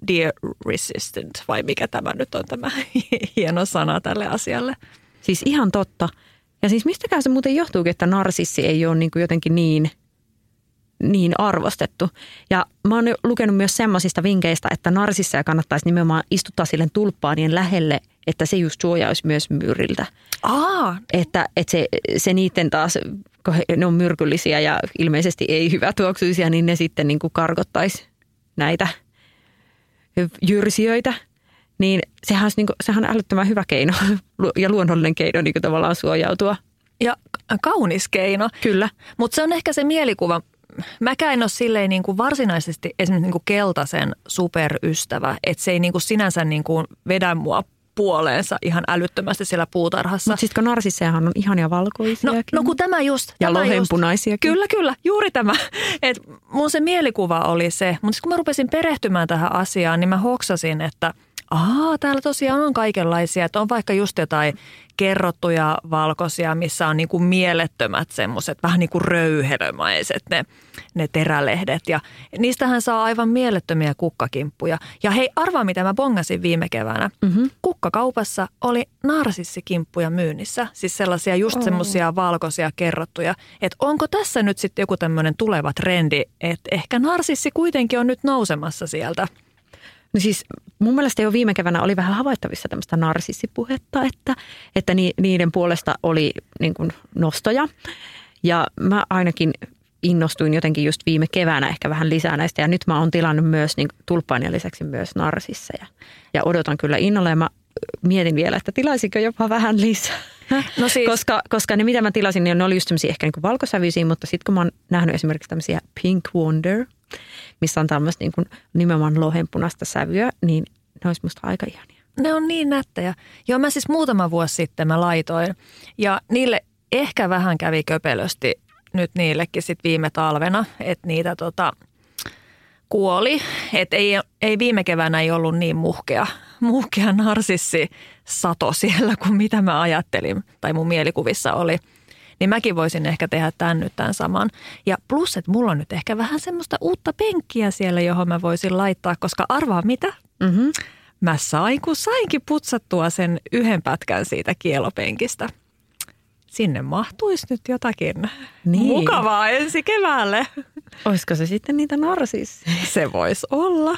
deer resistant, vai mikä tämä nyt on tämä hieno sana tälle asialle. Siis ihan totta. Ja siis mistäkään se muuten johtuukin, että narsissi ei ole niin kuin jotenkin niin, niin arvostettu. Ja mä oon lukenut myös semmoisista vinkkeistä, että narsisseja kannattaisi nimenomaan istuttaa sille tulppaanien lähelle, että se just suojaisi myös myyriltä. Aa, Että, että se, se niiden taas, kun he- ne on myrkyllisiä ja ilmeisesti ei hyvätuoksuisia, niin ne sitten niin kuin karkottaisi näitä jyrsijöitä. Niin sehän, olisi niin kuin, sehän on älyttömän hyvä keino ja luonnollinen keino niin tavallaan suojautua. ja kaunis keino. Kyllä. Mutta se on ehkä se mielikuva. Mäkään en ole silleen niin kuin varsinaisesti esimerkiksi niin kuin keltaisen superystävä, että se ei niin kuin sinänsä niin kuin vedä mua puoleensa ihan älyttömästi siellä puutarhassa. Mutta sitten kun narsissejahan on ihania No, valkoisiakin. no kun tämä just. Ja tämä lohenpunaisiakin. Kyllä, kyllä, juuri tämä. Et mun se mielikuva oli se, mutta kun mä rupesin perehtymään tähän asiaan, niin mä hoksasin, että Aa, täällä tosiaan on kaikenlaisia. Että on vaikka just jotain kerrottuja valkoisia, missä on niin kuin mielettömät semmoiset vähän niin kuin röyhelömaiset ne, ne terälehdet. Ja niistähän saa aivan mielettömiä kukkakimppuja. Ja hei, arvaa mitä mä bongasin viime keväänä. Mm-hmm. Kukkakaupassa oli narsissikimppuja myynnissä. Siis sellaisia just oh. semmoisia valkoisia kerrottuja. Että onko tässä nyt sitten joku tämmöinen tuleva trendi, että ehkä narsissi kuitenkin on nyt nousemassa sieltä – No siis mun mielestä jo viime keväänä oli vähän havaittavissa tämmöistä narsissipuhetta, että, että ni, niiden puolesta oli niin kuin nostoja. Ja mä ainakin innostuin jotenkin just viime keväänä ehkä vähän lisää näistä. Ja nyt mä oon tilannut myös niin tulppaanien lisäksi myös narsisseja. Ja odotan kyllä innolla ja mä mietin vielä, että tilaisinko jopa vähän lisää. No siis. koska, koska ne mitä mä tilasin, niin ne oli just ehkä niin valkosävyisiä, mutta sitten kun mä oon nähnyt esimerkiksi tämmöisiä Pink Wonder – missä on tämmöistä niin kuin nimenomaan lohenpunaista sävyä, niin ne olisi musta aika ihania. Ne on niin nättejä. Joo, mä siis muutama vuosi sitten mä laitoin ja niille ehkä vähän kävi köpelösti nyt niillekin sit viime talvena, että niitä tota, kuoli. Että ei, ei viime keväänä ei ollut niin muhkea, muhkea narsissi sato siellä kuin mitä mä ajattelin tai mun mielikuvissa oli – niin mäkin voisin ehkä tehdä tämän nyt tämän saman. Ja plus, että mulla on nyt ehkä vähän semmoista uutta penkkiä siellä, johon mä voisin laittaa, koska arvaa mitä? Mm-hmm. Mä sain, kun sainkin putsattua sen yhden pätkän siitä kielopenkistä. Sinne mahtuisi nyt jotakin niin. mukavaa ensi keväälle. Olisiko se sitten niitä narsisseja? Se voisi olla.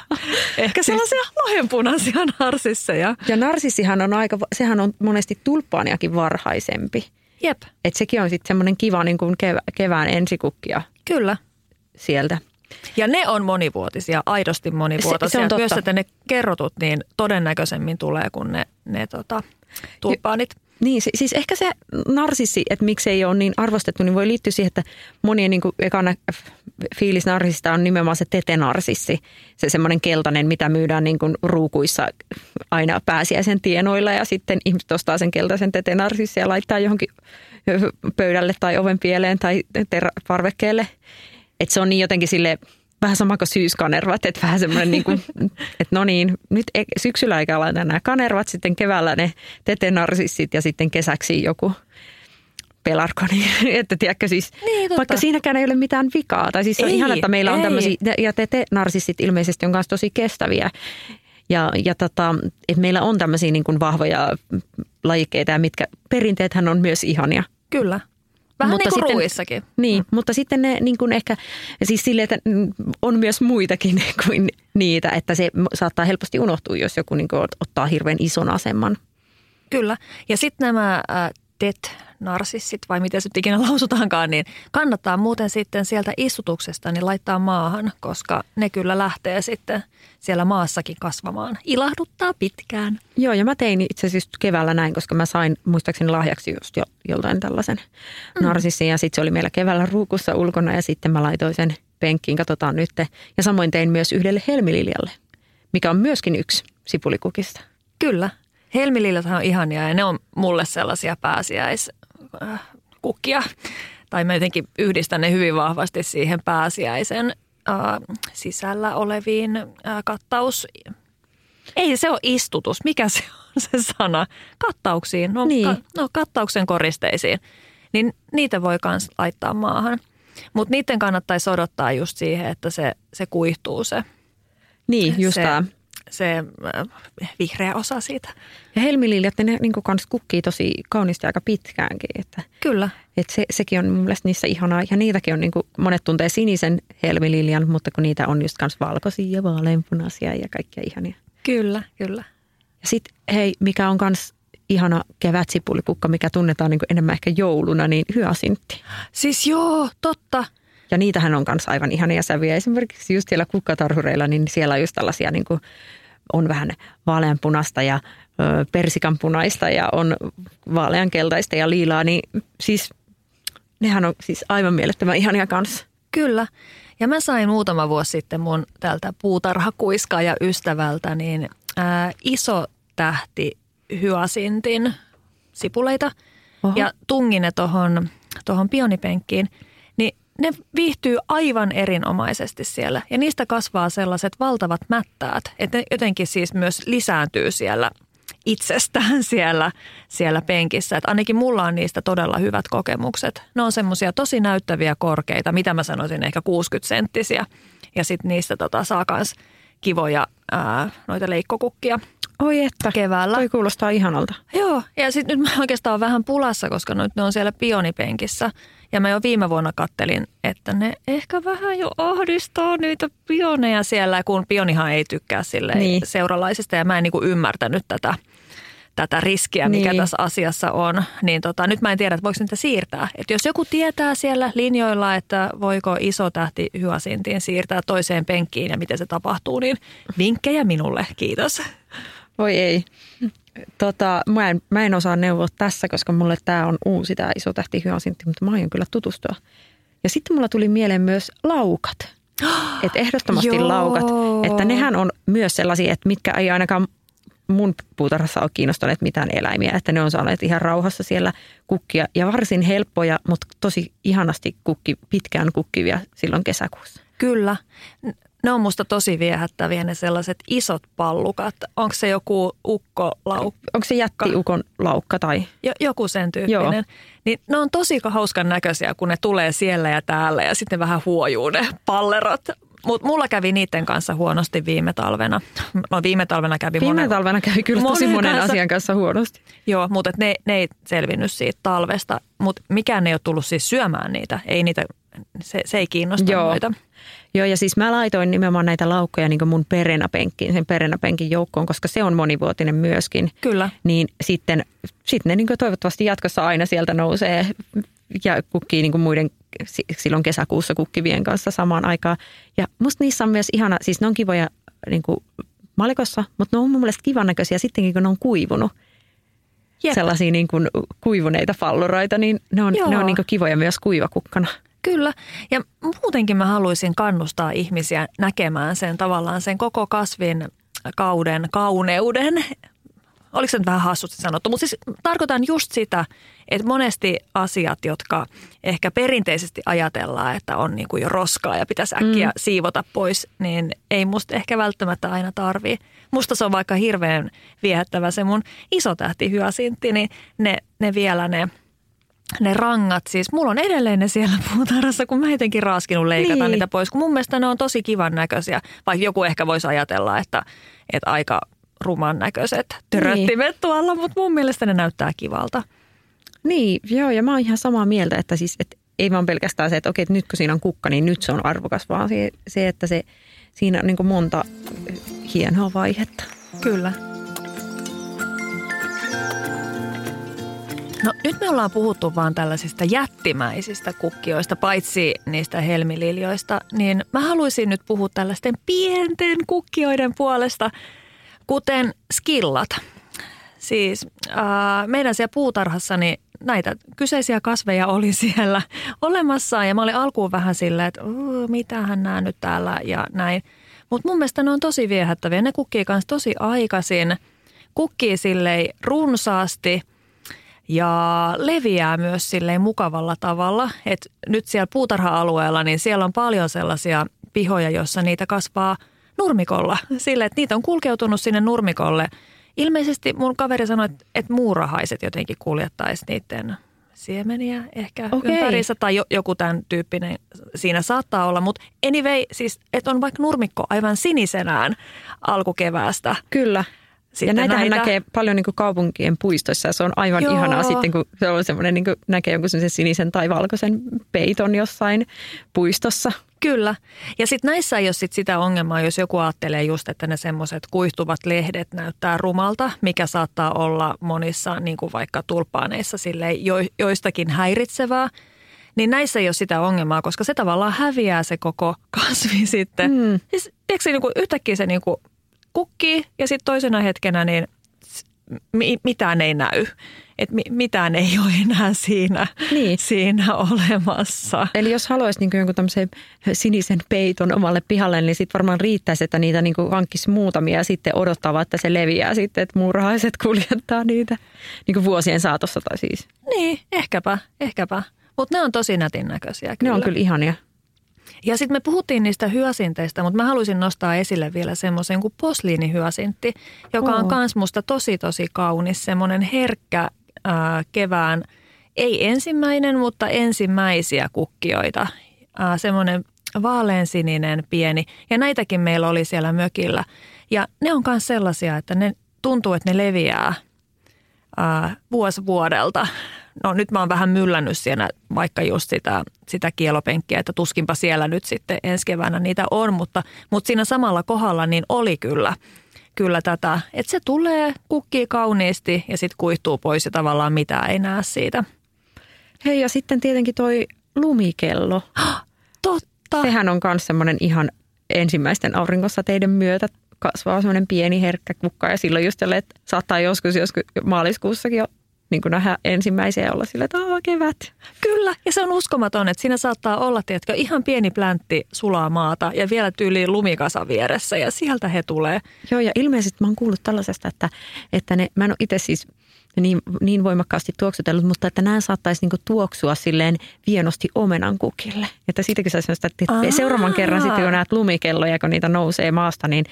Ehkä sellaisia lohenpunaisia narsisseja. Ja narsissihan on aika, sehän on monesti tulppaaniakin varhaisempi. Jep. Et sekin on sitten semmoinen kiva niin kuin kevä, kevään ensikukkia. Kyllä. Sieltä. Ja ne on monivuotisia, aidosti monivuotisia. Se, se on totta. Myös, että ne kerrotut niin todennäköisemmin tulee kuin ne, ne tota, tulpaanit. Niin, siis ehkä se narsissi, että miksei ole niin arvostettu, niin voi liittyä siihen, että monien niin ekana fiilis narsista on nimenomaan se tetenarsissi. Se semmoinen keltainen, mitä myydään niin kuin ruukuissa aina pääsiäisen tienoilla ja sitten ihmiset ostaa sen keltaisen tetenarsissi ja laittaa johonkin pöydälle tai oven pieleen tai parvekkeelle. Että se on niin jotenkin sille vähän sama kuin syyskanervat, että vähän semmoinen niin kuin, että no niin, nyt e- syksyllä eikä laita nämä kanervat, sitten keväällä ne tetenarsissit ja sitten kesäksi joku pelarkoni. että tiedätkö siis, niin, vaikka siinäkään ei ole mitään vikaa. Tai siis ei, on ihan, että meillä on tämmöisiä, ja tetenarsissit ilmeisesti on myös tosi kestäviä. Ja, ja tota, että meillä on tämmöisiä niin kuin vahvoja lajikkeita, mitkä perinteethän on myös ihania. Kyllä. Vähän mutta niin kuin sitten, ruuissakin. Niin, mm. mutta sitten ne niin kuin ehkä, siis sille, että on myös muitakin kuin niitä, että se saattaa helposti unohtua, jos joku niin kuin ottaa hirveän ison aseman. Kyllä. Ja sitten nämä äh, TET narsissit vai miten se ikinä lausutaankaan, niin kannattaa muuten sitten sieltä istutuksesta niin laittaa maahan, koska ne kyllä lähtee sitten siellä maassakin kasvamaan. Ilahduttaa pitkään. Joo, ja mä tein itse asiassa keväällä näin, koska mä sain muistaakseni lahjaksi just jo, joltain tällaisen mm. narsissin. Ja sitten se oli meillä keväällä ruukussa ulkona ja sitten mä laitoin sen penkkiin, katsotaan nyt. Ja samoin tein myös yhdelle helmililjalle, mikä on myöskin yksi sipulikukista. Kyllä. Helmililjat on ihania ja ne on mulle sellaisia pääsiäis Äh, kukkia. Tai mä jotenkin yhdistän ne hyvin vahvasti siihen pääsiäisen äh, sisällä oleviin äh, kattaus. Ei se ole istutus, mikä se on se sana? Kattauksiin, no, niin. ka, no kattauksen koristeisiin. Niin niitä voi myös laittaa maahan. Mutta niiden kannattaisi odottaa just siihen, että se, se kuihtuu se. Niin, just se, tämä se äh, vihreä osa siitä. Ja helmililjat, ne niin kans kukkii tosi kauniisti aika pitkäänkin. Että, Kyllä. Että se, sekin on mun mielestä niissä ihanaa. Ja niitäkin on, niin kuin, monet tuntee sinisen helmililjan, mutta kun niitä on just kans valkoisia ja vaaleanpunaisia ja kaikkia ihania. Kyllä, kyllä. Ja sitten hei, mikä on kans ihana kevätsipulikukka, mikä tunnetaan niin enemmän ehkä jouluna, niin hyasintti. Siis joo, totta. Ja niitähän on myös aivan ihania sävyjä. Esimerkiksi just siellä kukkatarhureilla, niin siellä on just tällaisia niin kuin, on vähän vaaleanpunasta ja ö, persikanpunaista ja on vaaleankeltaista ja liilaa, niin siis nehän on siis aivan mielettömän ihania kanssa. Kyllä. Ja mä sain muutama vuosi sitten mun tältä puutarhakuiskaaja ystävältä niin ää, iso tähti hyasintin sipuleita Oho. ja tungin ne tuohon tohon pionipenkkiin – ne viihtyy aivan erinomaisesti siellä. Ja niistä kasvaa sellaiset valtavat mättäät, että ne jotenkin siis myös lisääntyy siellä itsestään siellä, siellä penkissä. Et ainakin mulla on niistä todella hyvät kokemukset. Ne on semmoisia tosi näyttäviä korkeita, mitä mä sanoisin ehkä 60 senttisiä. Ja sitten niistä tota, saa myös kivoja ää, noita leikkokukkia Oi että, keväällä. toi kuulostaa ihanalta. Joo, ja sitten nyt mä oikeastaan olen vähän pulassa, koska nyt ne on siellä pionipenkissä. Ja mä jo viime vuonna kattelin, että ne ehkä vähän jo ahdistaa niitä pioneja siellä, kun pionihan ei tykkää sille Niin. seuralaisista. Ja mä en niinku ymmärtänyt tätä, tätä riskiä, mikä Niin. tässä asiassa on. Niin tota, nyt mä en tiedä, että voiko niitä siirtää. Että jos joku tietää siellä linjoilla, että voiko iso tähti hyasintiin siirtää toiseen penkkiin ja miten se tapahtuu, niin vinkkejä minulle. Kiitos. Voi ei. Tota, mä, en, mä en osaa neuvoa tässä, koska mulle tämä on uusi tämä iso tähti hyasintti, mutta mä aion kyllä tutustua. Ja sitten mulla tuli mieleen myös laukat. Että ehdottomasti Joo. laukat. Että nehän on myös sellaisia, että mitkä ei ainakaan mun puutarhassa ole kiinnostaneet mitään eläimiä. Että ne on saaneet ihan rauhassa siellä kukkia ja varsin helppoja, mutta tosi ihanasti kukki, pitkään kukkivia silloin kesäkuussa. Kyllä. Ne on musta tosi viehättäviä ne sellaiset isot pallukat. Onko se joku ukkolaukka? Onko se jättiukon laukka tai? Jo, joku sen tyyppinen. Joo. Niin ne on tosi hauskan näköisiä, kun ne tulee siellä ja täällä ja sitten vähän huojuu ne pallerot. Mutta mulla kävi niiden kanssa huonosti viime talvena. No viime talvena kävi Viime monen, talvena kävi kyllä tosi monen kanssa. asian kanssa huonosti. Joo, mutta ne, ne ei selvinnyt siitä talvesta. Mutta mikään ei ole tullut siis syömään niitä. Ei niitä, se, se ei kiinnosta Joo. noita. Joo, ja siis mä laitoin nimenomaan näitä laukkoja niin mun perenäpenkkiin, sen perenäpenkin joukkoon, koska se on monivuotinen myöskin. Kyllä. Niin sitten, sitten ne niin toivottavasti jatkossa aina sieltä nousee ja kukkii niin muiden si- silloin kesäkuussa kukkivien kanssa samaan aikaan. Ja musta niissä on myös ihana, siis ne on kivoja niin malikossa, mutta ne on mun mielestä kivan näköisiä sittenkin, kun ne on kuivunut. Jep. Sellaisia niin kuin kuivuneita palluroita, niin ne on, Joo. ne on niin kivoja myös kuivakukkana. Kyllä. Ja muutenkin mä haluaisin kannustaa ihmisiä näkemään sen tavallaan sen koko kasvin kauden kauneuden. Oliko se nyt vähän hassusti sanottu, mutta siis tarkoitan just sitä, että monesti asiat, jotka ehkä perinteisesti ajatellaan, että on niin kuin jo roskaa ja pitäisi äkkiä mm. siivota pois, niin ei musta ehkä välttämättä aina tarvii. Musta se on vaikka hirveän viehättävä se mun iso tähti hyasintti, niin ne, ne vielä ne ne rangat, siis mulla on edelleen ne siellä puutarhassa, kun mä jotenkin raaskinut leikata Niin. niitä pois, kun mun mielestä ne on tosi kivan näköisiä, vaikka joku ehkä voisi ajatella, että, että aika ruman näköiset töröttimet niin. tuolla, mutta mun mielestä ne näyttää kivalta. Niin, joo, ja mä oon ihan samaa mieltä, että siis, että ei vaan pelkästään se, että okei, että nyt kun siinä on kukka, niin nyt se on arvokas, vaan se, se että se, siinä on niin monta hienoa vaihetta. Kyllä. No nyt me ollaan puhuttu vaan tällaisista jättimäisistä kukkioista, paitsi niistä helmililjoista, niin mä haluaisin nyt puhua tällaisten pienten kukkioiden puolesta, kuten skillat. Siis äh, meidän siellä puutarhassa niin näitä kyseisiä kasveja oli siellä olemassa ja mä olin alkuun vähän silleen, että "Oo, mitähän nämä nyt täällä ja näin. Mutta mun mielestä ne on tosi viehättäviä. Ne kukkii kanssa tosi aikaisin, kukkii silleen runsaasti ja leviää myös silleen mukavalla tavalla. Et nyt siellä puutarha-alueella, niin siellä on paljon sellaisia pihoja, joissa niitä kasvaa nurmikolla. Sille, että niitä on kulkeutunut sinne nurmikolle. Ilmeisesti mun kaveri sanoi, että, että muurahaiset jotenkin kuljettaisi niiden siemeniä ehkä Okei. ympärissä tai jo, joku tämän tyyppinen siinä saattaa olla. Mutta anyway, siis että on vaikka nurmikko aivan sinisenään alkukeväästä. Kyllä. Sitten ja näitähän näitä- näkee paljon niin kuin kaupunkien puistoissa ja se on aivan Joo. ihanaa sitten, kun se on semmoinen, niin kuin näkee jonkun semmoisen sinisen tai valkoisen peiton jossain puistossa. Kyllä. Ja sitten näissä ei ole sit sitä ongelmaa, jos joku ajattelee just, että ne semmoiset kuihtuvat lehdet näyttää rumalta, mikä saattaa olla monissa, niin kuin vaikka tulppaaneissa, silleen, jo, joistakin häiritsevää. Niin näissä ei ole sitä ongelmaa, koska se tavallaan häviää se koko kasvi sitten. Mm. Siis, tiedätkö, se niinku, yhtäkkiä se niinku kukkii ja sitten toisena hetkenä niin mitään ei näy. Et mi- mitään ei ole enää siinä, Niin. siinä olemassa. Eli jos haluaisi niin jonkun tämmöisen sinisen peiton omalle pihalle, niin sitten varmaan riittäisi, että niitä niin hankkisi muutamia ja sitten odottaa, että se leviää sitten, että muurahaiset kuljettaa niitä niin vuosien saatossa tai siis. Niin, ehkäpä, ehkäpä. Mutta ne on tosi nätin näköisiä kyllä. Ne on kyllä ihania. Ja sitten me puhuttiin niistä hyasinteista, mutta mä haluaisin nostaa esille vielä semmoisen kuin posliinihyasintti, joka on kans musta tosi tosi kaunis, semmoinen herkkä ää, kevään, ei ensimmäinen, mutta ensimmäisiä kukkioita. Ää, semmoinen vaaleansininen pieni. Ja näitäkin meillä oli siellä mökillä. Ja ne on myös sellaisia, että ne tuntuu, että ne leviää ää, vuosi vuodelta. No nyt mä oon vähän myllännyt siellä vaikka just sitä, sitä kielopenkkiä, että tuskinpa siellä nyt sitten ensi keväänä niitä on, mutta, mutta siinä samalla kohdalla niin oli kyllä kyllä tätä, että se tulee, kukkii kauniisti ja sitten kuihtuu pois ja tavallaan mitään ei näe siitä. Hei ja sitten tietenkin toi lumikello. Totta. Sehän on myös semmoinen ihan ensimmäisten aurinkosateiden myötä kasvaa semmoinen pieni herkkä kukka ja silloin just tälle, että saattaa joskus, joskus maaliskuussakin jo niin kuin nähdä ensimmäisiä olla sille, että on kevät. Kyllä, ja se on uskomaton, että siinä saattaa olla, tiedätkö, ihan pieni pläntti sulaa maata ja vielä tyyli lumikasa vieressä ja sieltä he tulee. Joo, ja ilmeisesti mä oon kuullut tällaisesta, että, että ne, mä en ole itse siis niin, niin voimakkaasti tuoksutellut, mutta että nämä saattaisi niinku tuoksua silleen vienosti omenan kukille. Että siitäkin saisi sitä, että Aa. seuraavan kerran sitten kun näet lumikelloja, kun niitä nousee maasta, niin,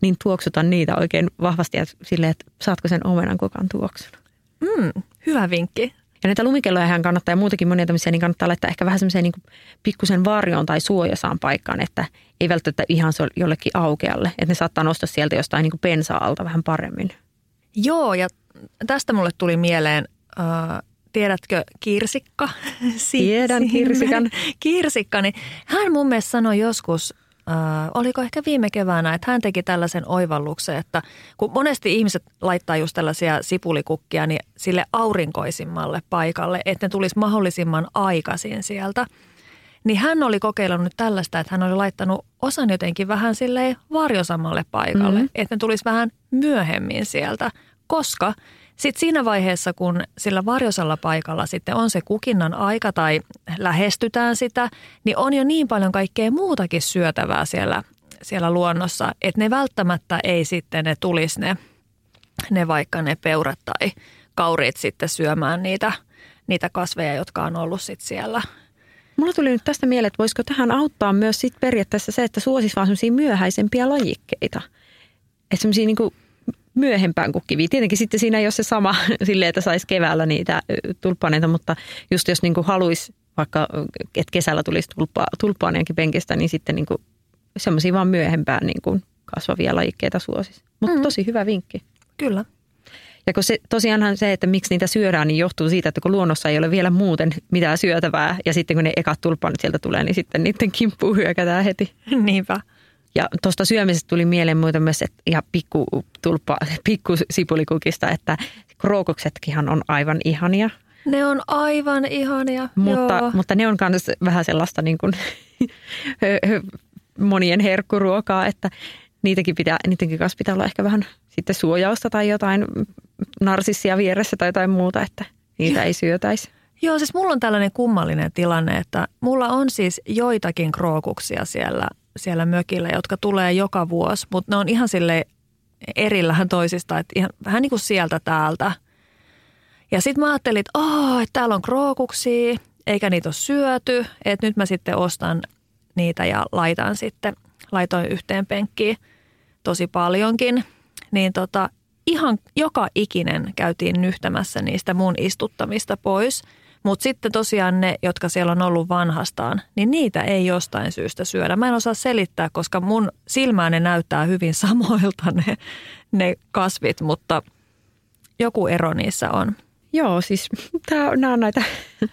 niin tuoksuta niitä oikein vahvasti ja silleen, että saatko sen omenan kukan tuoksun. Mm, hyvä vinkki. Ja näitä lumikelloja kannattaa ja muutakin monia tämmöisiä, niin kannattaa laittaa ehkä vähän semmoiseen niin pikkusen varjoon tai suojasaan paikkaan, että ei välttämättä ihan se jollekin aukealle. Että ne saattaa nostaa sieltä jostain niin pensa-alta vähän paremmin. Joo, ja tästä mulle tuli mieleen, äh, tiedätkö Kirsikka? Tiedän Kirsikan. Kirsikka, niin hän mun mielestä sanoi joskus, äh, oliko ehkä viime keväänä, että hän teki tällaisen oivalluksen, että kun monesti ihmiset laittaa just tällaisia sipulikukkia niin sille aurinkoisimmalle paikalle, että ne tulisi mahdollisimman aikaisin sieltä – niin hän oli kokeillut nyt tällaista, että hän oli laittanut osan jotenkin vähän silleen varjosammalle paikalle, mm-hmm. että ne tulisi vähän myöhemmin sieltä, koska sitten siinä vaiheessa, kun sillä varjosalla paikalla sitten on se kukinnan aika tai lähestytään sitä, niin on jo niin paljon kaikkea muutakin syötävää siellä, siellä luonnossa, että ne välttämättä ei sitten ne tulisi ne, ne vaikka ne peurat tai kauriit sitten syömään niitä, niitä kasveja, jotka on ollut sitten siellä – Mulla tuli nyt tästä mieleen, että voisiko tähän auttaa myös sit periaatteessa se, että suosisi vaan semmoisia myöhäisempiä lajikkeita. Että semmoisia niin myöhempään kukkiviä. Tietenkin sitten siinä ei ole se sama silleen, että saisi keväällä niitä tulppaaneita, mutta just jos niin haluaisi vaikka, että kesällä tulisi tulppa, tulppaaniakin penkistä, niin sitten niin semmoisia vaan myöhempään niin kasvavia lajikkeita suosisi. Mutta mm. tosi hyvä vinkki. Kyllä. Ja kun se, tosiaanhan se, että miksi niitä syödään, niin johtuu siitä, että kun luonnossa ei ole vielä muuten mitään syötävää ja sitten kun ne ekat tulpanit sieltä tulee, niin sitten niiden kimppuun hyökätään heti. Niinpä. Ja tuosta syömisestä tuli mieleen muuta myös, että ihan pikku, tulppa, pikku sipulikukista, että krookoksetkinhan on aivan ihania. Ne on aivan ihania, mutta, joo. mutta ne on myös vähän sellaista niin kuin monien herkkuruokaa, että niitäkin pitää, niidenkin kanssa pitää olla ehkä vähän sitten suojausta tai jotain narsissia vieressä tai jotain muuta, että niitä ei syötäisi. Joo, siis mulla on tällainen kummallinen tilanne, että mulla on siis joitakin krookuksia siellä, siellä mökillä, jotka tulee joka vuosi, mutta ne on ihan sille erillähän toisista, että ihan, vähän niin kuin sieltä täältä. Ja sitten mä ajattelin, että, oh, että täällä on krookuksia, eikä niitä ole syöty, että nyt mä sitten ostan niitä ja laitan sitten, laitoin yhteen penkkiin tosi paljonkin – niin tota, ihan joka ikinen käytiin nyhtämässä niistä mun istuttamista pois. Mutta sitten tosiaan ne, jotka siellä on ollut vanhastaan, niin niitä ei jostain syystä syödä. Mä en osaa selittää, koska mun silmään ne näyttää hyvin samoilta ne, ne kasvit, mutta joku ero niissä on. Joo, siis nämä on näitä,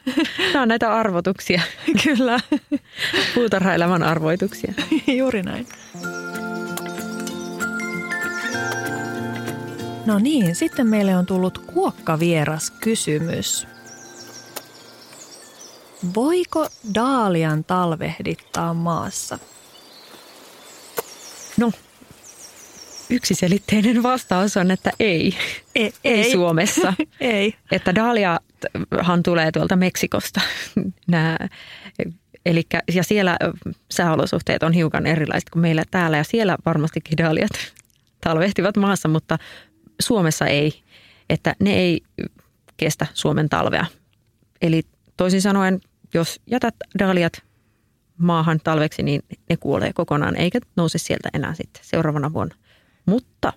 on näitä arvotuksia. Kyllä. Puutarhaelämän arvoituksia. Juuri näin. No niin, sitten meille on tullut kuokkavieras kysymys. Voiko daalian talvehdittaa maassa? No, yksiselitteinen vastaus on, että ei. E- ei, ei Suomessa. ei. Että daaliahan tulee tuolta Meksikosta. Nää, elikkä, ja siellä sääolosuhteet on hiukan erilaiset kuin meillä täällä ja siellä varmastikin daaliat talvehtivat maassa, mutta Suomessa ei, että ne ei kestä Suomen talvea. Eli toisin sanoen jos jätät dahliat maahan talveksi, niin ne kuolee kokonaan eikä nouse sieltä enää sitten seuraavana vuonna. Mutta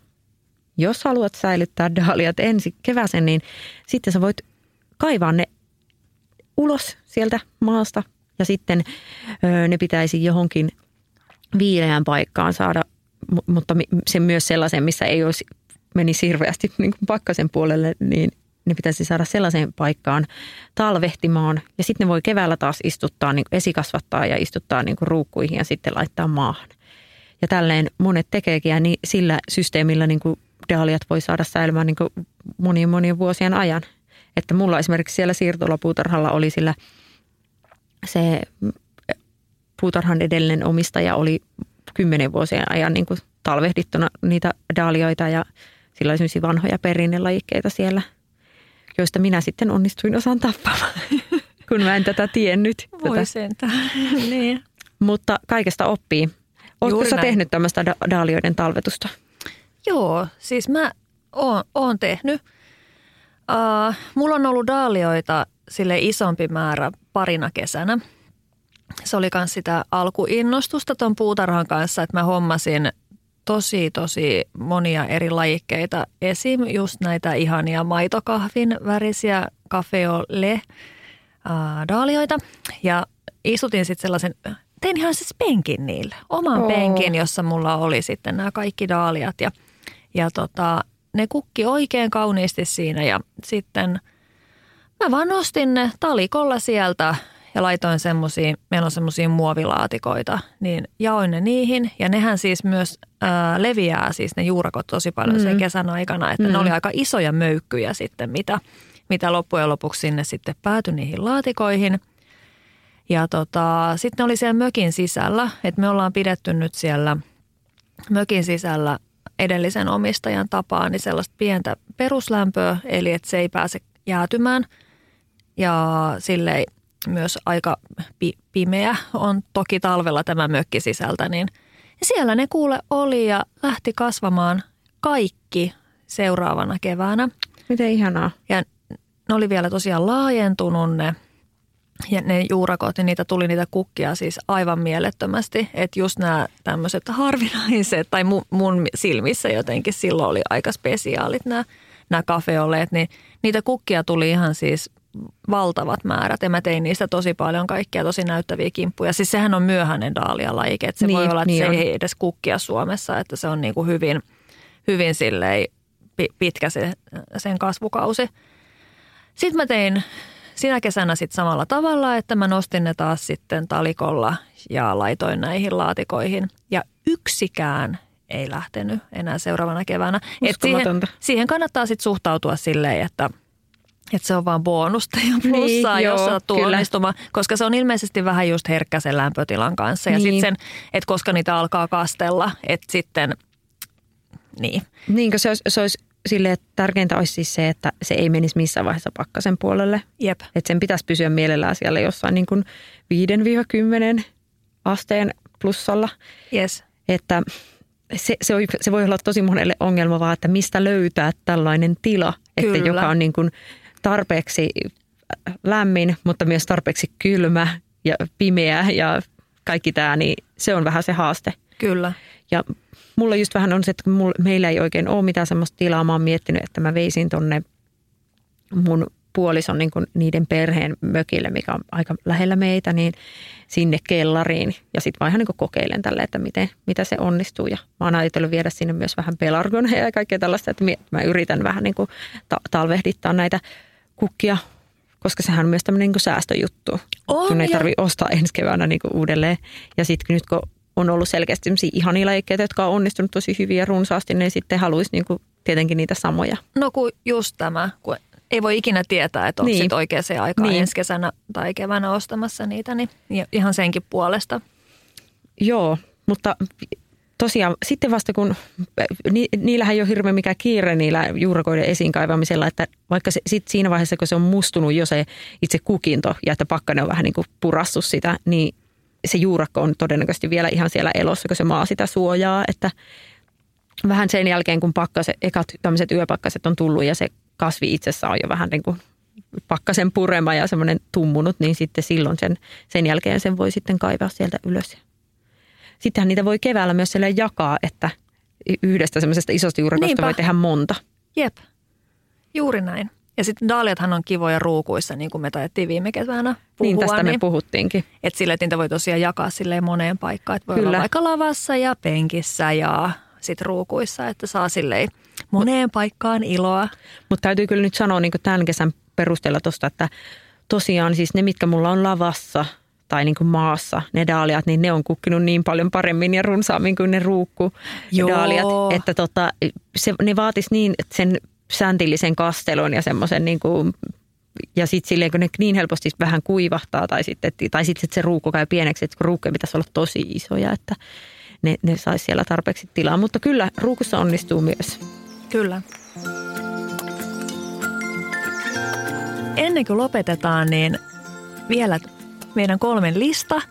jos haluat säilyttää dahliat ensi keväsen, niin sitten sä voit kaivaa ne ulos sieltä maasta ja sitten ne pitäisi johonkin viileään paikkaan saada, mutta se myös sellaisen, missä ei olisi meni hirveästi niin pakkasen puolelle, niin ne pitäisi saada sellaiseen paikkaan talvehtimaan. Ja sitten ne voi keväällä taas istuttaa, niin esikasvattaa ja istuttaa niin ruukkuihin ja sitten laittaa maahan. Ja tälleen monet tekeekin ja niin sillä systeemillä niin kuin voi saada säilymään niin monien monien vuosien ajan. Että mulla esimerkiksi siellä siirtolapuutarhalla oli sillä se puutarhan edellinen omistaja oli kymmenen vuosien ajan niin talvehdittuna niitä daalioita ja sillä oli vanhoja perinnelajikkeita siellä, joista minä sitten onnistuin osan tappamaan, kun mä en tätä tiennyt. Voi tätä. sentään, niin. Mutta kaikesta oppii. Oletko sä tehnyt tämmöistä da- daalioiden talvetusta? Joo, siis mä oon, oon tehnyt. Uh, mulla on ollut daalioita sille isompi määrä parina kesänä. Se oli myös sitä alkuinnostusta tuon puutarhan kanssa, että mä hommasin tosi, tosi monia eri lajikkeita esim. Just näitä ihania maitokahvin värisiä kafeole äh, daalioita. Ja istutin sitten sellaisen, tein ihan siis penkin niille. Oman oh. penkin, jossa mulla oli sitten nämä kaikki daaliat. Ja, ja tota, ne kukki oikein kauniisti siinä ja sitten mä vaan nostin ne talikolla sieltä ja laitoin semmoisia, meillä on semmoisia muovilaatikoita, niin jaoin ne niihin. Ja nehän siis myös ää, leviää siis ne juurakot tosi paljon mm. sen kesän aikana, että mm. ne oli aika isoja möykkyjä sitten, mitä, mitä loppujen lopuksi sinne sitten päätyi niihin laatikoihin. Ja tota, sitten oli siellä mökin sisällä, että me ollaan pidetty nyt siellä mökin sisällä edellisen omistajan tapaan niin sellaista pientä peruslämpöä, eli että se ei pääse jäätymään. Ja silleen myös aika pi- pimeä on toki talvella tämä mökki sisältä, niin siellä ne kuule oli ja lähti kasvamaan kaikki seuraavana keväänä. Miten ihanaa. Ja ne oli vielä tosiaan laajentunut ne, ja ne juurakot, niin niitä tuli niitä kukkia siis aivan mielettömästi. Että just nämä tämmöiset harvinaiset, tai mun, mun silmissä jotenkin silloin oli aika spesiaalit nämä, nämä kafeoleet, niin niitä kukkia tuli ihan siis valtavat määrät. Ja mä tein niistä tosi paljon kaikkia tosi näyttäviä kimppuja. Siis sehän on myöhäinen daalia-lajike, että se niin, voi olla, että niin se on. ei edes kukkia Suomessa, että se on niin kuin hyvin, hyvin silleen pitkä se, sen kasvukausi. Sitten mä tein sinä kesänä sitten samalla tavalla, että mä nostin ne taas sitten talikolla ja laitoin näihin laatikoihin. Ja yksikään ei lähtenyt enää seuraavana keväänä. Et siihen, siihen kannattaa sitten suhtautua silleen, että – että se on vaan bonusta ja niin, plussaa, niin, jos sattuu onnistumaan, koska se on ilmeisesti vähän just herkkä sen lämpötilan kanssa. Ja niin. sitten että koska niitä alkaa kastella, että sitten, niin. Niinkö se olisi, se olisi sille, että tärkeintä olisi siis se, että se ei menisi missään vaiheessa pakkasen puolelle. Jep. Että sen pitäisi pysyä mielellään siellä jossain niin kuin 5-10 asteen plussalla. Yes. Että se, se, on, se voi olla tosi monelle ongelma vaan, että mistä löytää tällainen tila, että joka on niin kuin tarpeeksi lämmin, mutta myös tarpeeksi kylmä ja pimeä ja kaikki tämä, niin se on vähän se haaste. Kyllä. Ja mulla just vähän on se, että mulla, meillä ei oikein ole mitään semmoista tilaa. Mä oon miettinyt, että mä veisin tonne mun puolison niin kuin niiden perheen mökille, mikä on aika lähellä meitä, niin sinne kellariin. Ja sitten vaan ihan niin kokeilen tälle, että miten, mitä se onnistuu. Ja mä oon ajatellut viedä sinne myös vähän pelargoneja ja kaikkea tällaista, että mä yritän vähän niin kuin talvehdittaa näitä kukkia, koska sehän on myös tämmöinen niin säästöjuttu. On, kun ei tarvitse ostaa ensi keväänä niin kuin uudelleen. Ja sitten nyt kun on ollut selkeästi sellaisia ihania lajikkeita, jotka on onnistunut tosi hyvin ja runsaasti, niin sitten haluaisi niin kuin tietenkin niitä samoja. No kun just tämä, kun ei voi ikinä tietää, että onko niin. oikeaan se aikaan niin. ensi kesänä tai keväänä ostamassa niitä, niin ihan senkin puolesta. Joo, mutta tosiaan sitten vasta kun, ni, niillähän ei ole hirveän mikään kiire niillä juurakoiden esiin kaivamisella, että vaikka se, sit siinä vaiheessa, kun se on mustunut jo se itse kukinto ja että pakkanen on vähän niin kuin purassu sitä, niin se juurakko on todennäköisesti vielä ihan siellä elossa, kun se maa sitä suojaa, että vähän sen jälkeen, kun pakkaset, ekat tämmöiset yöpakkaset on tullut ja se kasvi itsessään on jo vähän niin kuin pakkasen purema ja semmoinen tummunut, niin sitten silloin sen, sen jälkeen sen voi sitten kaivaa sieltä ylös. Sittenhän niitä voi keväällä myös jakaa, että yhdestä semmoisesta isosta juurekosta voi tehdä monta. Jep, juuri näin. Ja sitten daaliathan on kivoja ruukuissa, niin kuin me taidettiin viime keväänä puhua. Niin, tästä me niin, puhuttiinkin. Että sille, että niitä voi tosiaan jakaa silleen moneen paikkaan. Että voi Kyllä. olla vaikka lavassa ja penkissä ja sitten ruukuissa, että saa silleen moneen paikkaan iloa. Mutta täytyy kyllä nyt sanoa niin tämän kesän perusteella tuosta, että tosiaan siis ne, mitkä mulla on lavassa tai niin kuin maassa, ne daaliat, niin ne on kukkinut niin paljon paremmin ja runsaammin kuin ne ruukku daaliat, että tota, se, ne vaatis niin sen säntillisen kastelun ja semmoisen niin kuin ja sitten silleen, kun ne niin helposti vähän kuivahtaa tai sitten, tai sitten se ruukku käy pieneksi, että kun ruukkujen pitäisi olla tosi isoja, että ne, ne saisi siellä tarpeeksi tilaa. Mutta kyllä ruukussa onnistuu myös. Kyllä. Ennen kuin lopetetaan, niin vielä meidän kolmen lista.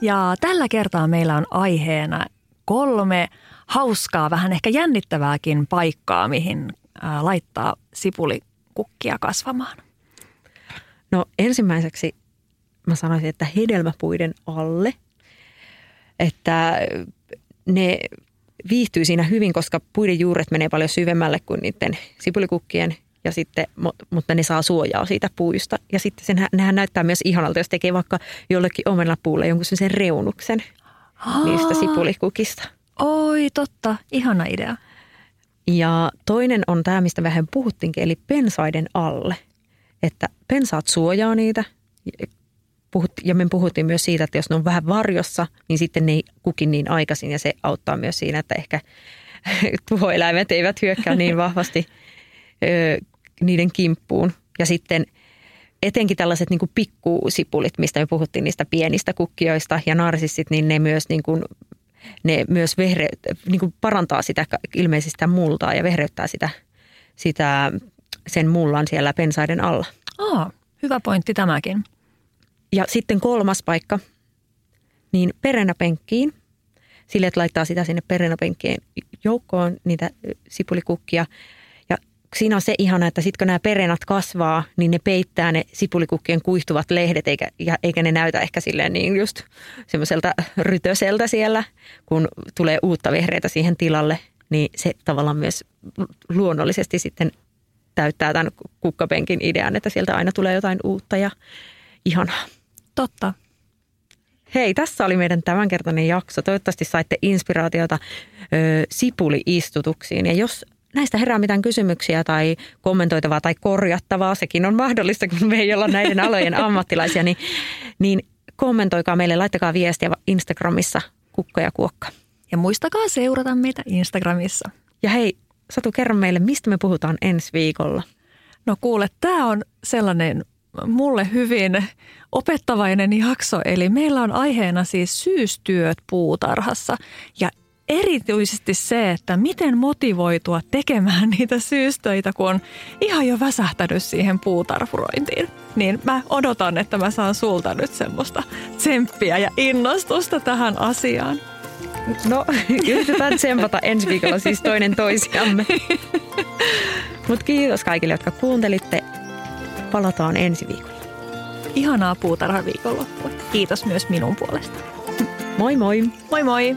Ja tällä kertaa meillä on aiheena kolme hauskaa, vähän ehkä jännittävääkin paikkaa, mihin laittaa sipulikukkia kasvamaan. No ensimmäiseksi mä sanoisin, että hedelmäpuiden alle. Että ne viihtyy siinä hyvin, koska puiden juuret menee paljon syvemmälle kuin niiden sipulikukkien ja sitten, mutta ne saa suojaa siitä puista. Ja sitten sen, nehän näyttää myös ihanalta, jos tekee vaikka jollekin omenapuulle jonkun sen reunuksen Aa. niistä sipulikukista. Oi, totta. Ihana idea. Ja toinen on tämä, mistä vähän puhuttiinkin, eli pensaiden alle. Että pensaat suojaa niitä. Ja me puhuttiin myös siitä, että jos ne on vähän varjossa, niin sitten ne ei kuki niin aikaisin. Ja se auttaa myös siinä, että ehkä tuhoeläimet eivät hyökkää niin vahvasti niiden kimppuun. Ja sitten etenkin tällaiset niin kuin pikkusipulit, mistä me puhuttiin niistä pienistä kukkioista ja narsissit, niin ne myös, niin kuin, ne myös vehre, niin kuin parantaa sitä ilmeisesti sitä multaa ja vehreyttää sitä, sitä sen mullan siellä pensaiden alla. Aa, hyvä pointti tämäkin. Ja sitten kolmas paikka, niin perenäpenkkiin. Sille, että laittaa sitä sinne perenäpenkkien joukkoon, niitä sipulikukkia – siinä on se ihana, että sitten kun nämä perenat kasvaa, niin ne peittää ne sipulikukkien kuihtuvat lehdet, eikä, ja, eikä ne näytä ehkä silleen niin just semmoiselta rytöseltä siellä, kun tulee uutta vehreitä siihen tilalle, niin se tavallaan myös luonnollisesti sitten täyttää tämän kukkapenkin idean, että sieltä aina tulee jotain uutta ja ihanaa. Totta. Hei, tässä oli meidän tämänkertainen jakso. Toivottavasti saitte inspiraatiota ö, sipuliistutuksiin. Ja jos näistä herää mitään kysymyksiä tai kommentoitavaa tai korjattavaa, sekin on mahdollista, kun me ei olla näiden alojen ammattilaisia, niin, niin kommentoikaa meille, laittakaa viestiä Instagramissa kukka ja kuokka. Ja muistakaa seurata meitä Instagramissa. Ja hei, Satu, kerro meille, mistä me puhutaan ensi viikolla? No kuule, tämä on sellainen mulle hyvin opettavainen jakso. Eli meillä on aiheena siis syystyöt puutarhassa. Ja erityisesti se, että miten motivoitua tekemään niitä syystöitä, kun on ihan jo väsähtänyt siihen puutarfurointiin. Niin mä odotan, että mä saan sulta nyt semmoista tsemppiä ja innostusta tähän asiaan. No, yritetään tsempata ensi viikolla siis toinen toisiamme. Mutta kiitos kaikille, jotka kuuntelitte. Palataan ensi viikolla. Ihanaa puutarhaviikonloppua. Kiitos myös minun puolesta. Moi moi. Moi moi.